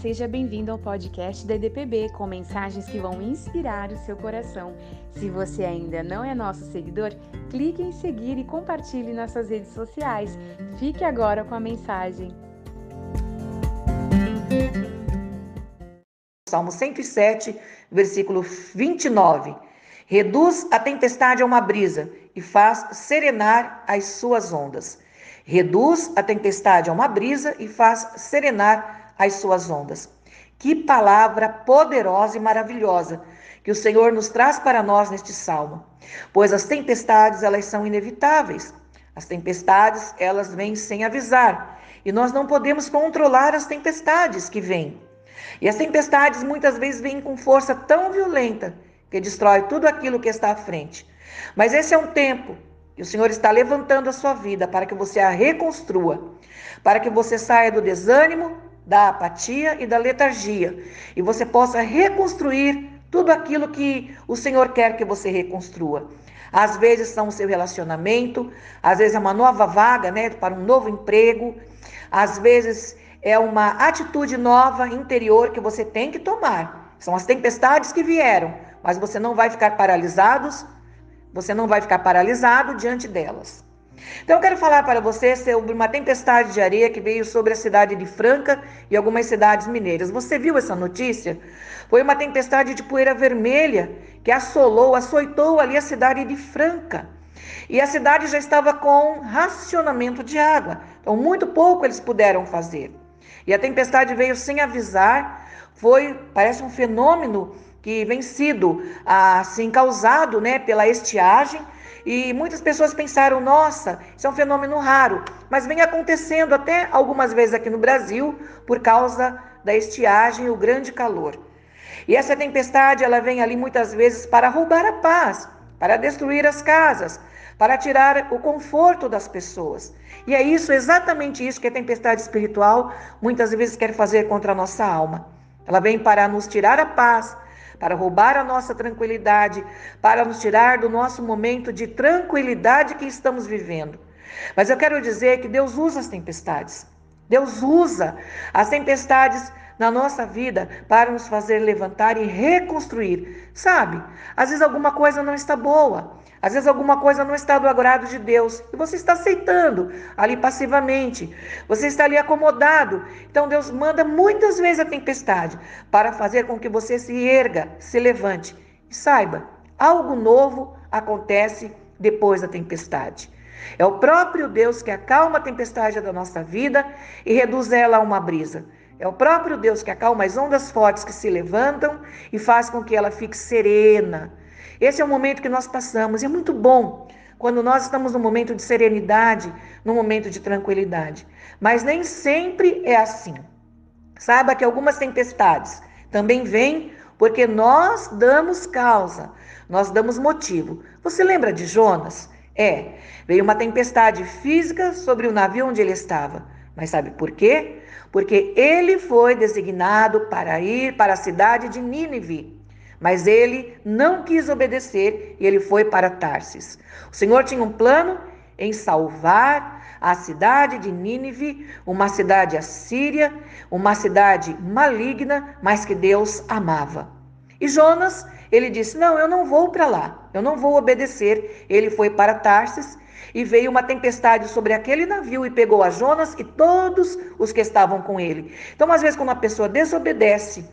seja bem-vindo ao podcast da EDPB com mensagens que vão inspirar o seu coração. Se você ainda não é nosso seguidor, clique em seguir e compartilhe nossas redes sociais. Fique agora com a mensagem. Salmo 107, versículo 29. Reduz a tempestade a uma brisa e faz serenar as suas ondas. Reduz a tempestade a uma brisa e faz serenar as suas ondas. Que palavra poderosa e maravilhosa que o Senhor nos traz para nós neste salmo. Pois as tempestades, elas são inevitáveis. As tempestades, elas vêm sem avisar, e nós não podemos controlar as tempestades que vêm. E as tempestades muitas vezes vêm com força tão violenta que destrói tudo aquilo que está à frente. Mas esse é um tempo que o Senhor está levantando a sua vida para que você a reconstrua, para que você saia do desânimo, da apatia e da letargia e você possa reconstruir tudo aquilo que o Senhor quer que você reconstrua. Às vezes são o seu relacionamento, às vezes é uma nova vaga, né, para um novo emprego, às vezes é uma atitude nova interior que você tem que tomar. São as tempestades que vieram, mas você não vai ficar paralisados, você não vai ficar paralisado diante delas. Então eu quero falar para você sobre uma tempestade de areia que veio sobre a cidade de Franca e algumas cidades mineiras. Você viu essa notícia? Foi uma tempestade de poeira vermelha que assolou, açoitou ali a cidade de Franca. E a cidade já estava com racionamento de água. Então muito pouco eles puderam fazer. E a tempestade veio sem avisar, foi, parece um fenômeno que vem sido assim causado, né, pela estiagem. E muitas pessoas pensaram, nossa, isso é um fenômeno raro, mas vem acontecendo até algumas vezes aqui no Brasil por causa da estiagem e o grande calor. E essa tempestade, ela vem ali muitas vezes para roubar a paz, para destruir as casas, para tirar o conforto das pessoas. E é isso, exatamente isso que a tempestade espiritual muitas vezes quer fazer contra a nossa alma. Ela vem para nos tirar a paz, para roubar a nossa tranquilidade, para nos tirar do nosso momento de tranquilidade que estamos vivendo. Mas eu quero dizer que Deus usa as tempestades. Deus usa as tempestades na nossa vida para nos fazer levantar e reconstruir. Sabe? Às vezes alguma coisa não está boa. Às vezes alguma coisa não está do agrado de Deus e você está aceitando ali passivamente. Você está ali acomodado. Então Deus manda muitas vezes a tempestade para fazer com que você se erga, se levante e saiba, algo novo acontece depois da tempestade. É o próprio Deus que acalma a tempestade da nossa vida e reduz ela a uma brisa. É o próprio Deus que acalma as ondas fortes que se levantam e faz com que ela fique serena, esse é o momento que nós passamos e é muito bom quando nós estamos num momento de serenidade, num momento de tranquilidade. Mas nem sempre é assim. Saiba que algumas tempestades também vêm porque nós damos causa, nós damos motivo. Você lembra de Jonas? É, veio uma tempestade física sobre o navio onde ele estava. Mas sabe por quê? Porque ele foi designado para ir para a cidade de Nínive. Mas ele não quis obedecer e ele foi para Tarsis. O Senhor tinha um plano em salvar a cidade de Nínive, uma cidade assíria, uma cidade maligna, mas que Deus amava. E Jonas, ele disse: Não, eu não vou para lá, eu não vou obedecer. Ele foi para Tarsis e veio uma tempestade sobre aquele navio e pegou a Jonas e todos os que estavam com ele. Então, às vezes, quando uma pessoa desobedece,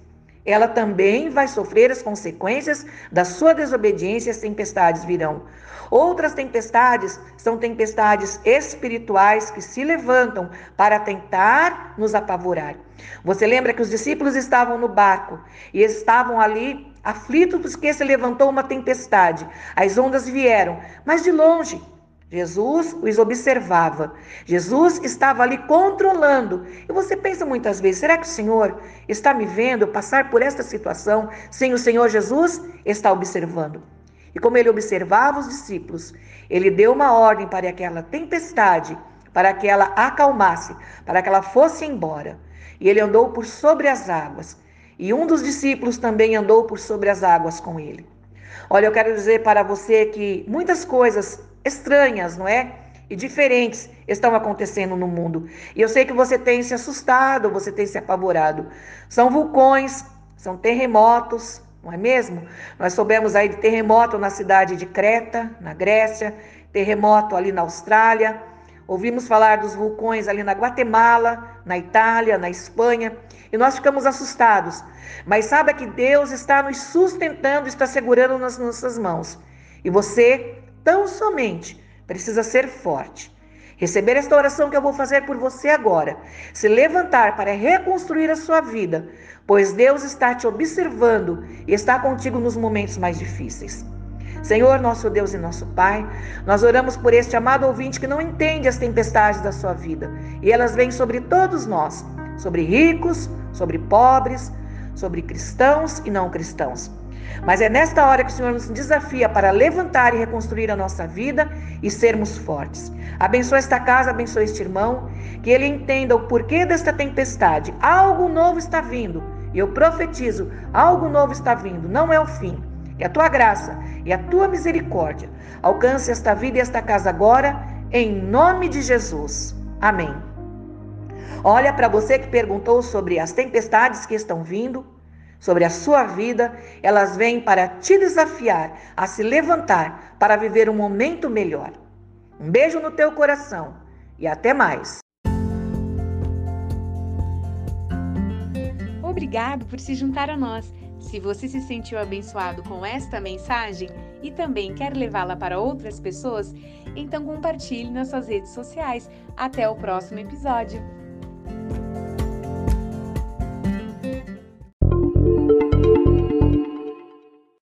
ela também vai sofrer as consequências da sua desobediência, as tempestades virão. Outras tempestades são tempestades espirituais que se levantam para tentar nos apavorar. Você lembra que os discípulos estavam no barco e estavam ali aflitos porque se levantou uma tempestade. As ondas vieram, mas de longe. Jesus os observava. Jesus estava ali controlando. E você pensa muitas vezes: será que o Senhor está me vendo passar por esta situação sem o Senhor Jesus está observando? E como ele observava os discípulos, ele deu uma ordem para aquela tempestade, para que ela acalmasse, para que ela fosse embora. E ele andou por sobre as águas. E um dos discípulos também andou por sobre as águas com ele. Olha, eu quero dizer para você que muitas coisas estranhas, não é? e diferentes estão acontecendo no mundo. E eu sei que você tem se assustado, você tem se apavorado. São vulcões, são terremotos, não é mesmo? Nós soubemos aí de terremoto na cidade de Creta, na Grécia, terremoto ali na Austrália. Ouvimos falar dos vulcões ali na Guatemala, na Itália, na Espanha, e nós ficamos assustados. Mas saiba que Deus está nos sustentando, está segurando nas nossas mãos. E você, tão somente, precisa ser forte. Receber esta oração que eu vou fazer por você agora. Se levantar para reconstruir a sua vida, pois Deus está te observando e está contigo nos momentos mais difíceis. Senhor, nosso Deus e nosso Pai, nós oramos por este amado ouvinte que não entende as tempestades da sua vida e elas vêm sobre todos nós, sobre ricos, sobre pobres, sobre cristãos e não cristãos. Mas é nesta hora que o Senhor nos desafia para levantar e reconstruir a nossa vida e sermos fortes. Abençoa esta casa, abençoa este irmão, que ele entenda o porquê desta tempestade. Algo novo está vindo. Eu profetizo: algo novo está vindo, não é o fim. Que a tua graça e a tua misericórdia alcance esta vida e esta casa agora, em nome de Jesus. Amém. Olha para você que perguntou sobre as tempestades que estão vindo sobre a sua vida, elas vêm para te desafiar a se levantar para viver um momento melhor. Um beijo no teu coração e até mais. Obrigado por se juntar a nós. Se você se sentiu abençoado com esta mensagem e também quer levá-la para outras pessoas, então compartilhe nas suas redes sociais. Até o próximo episódio.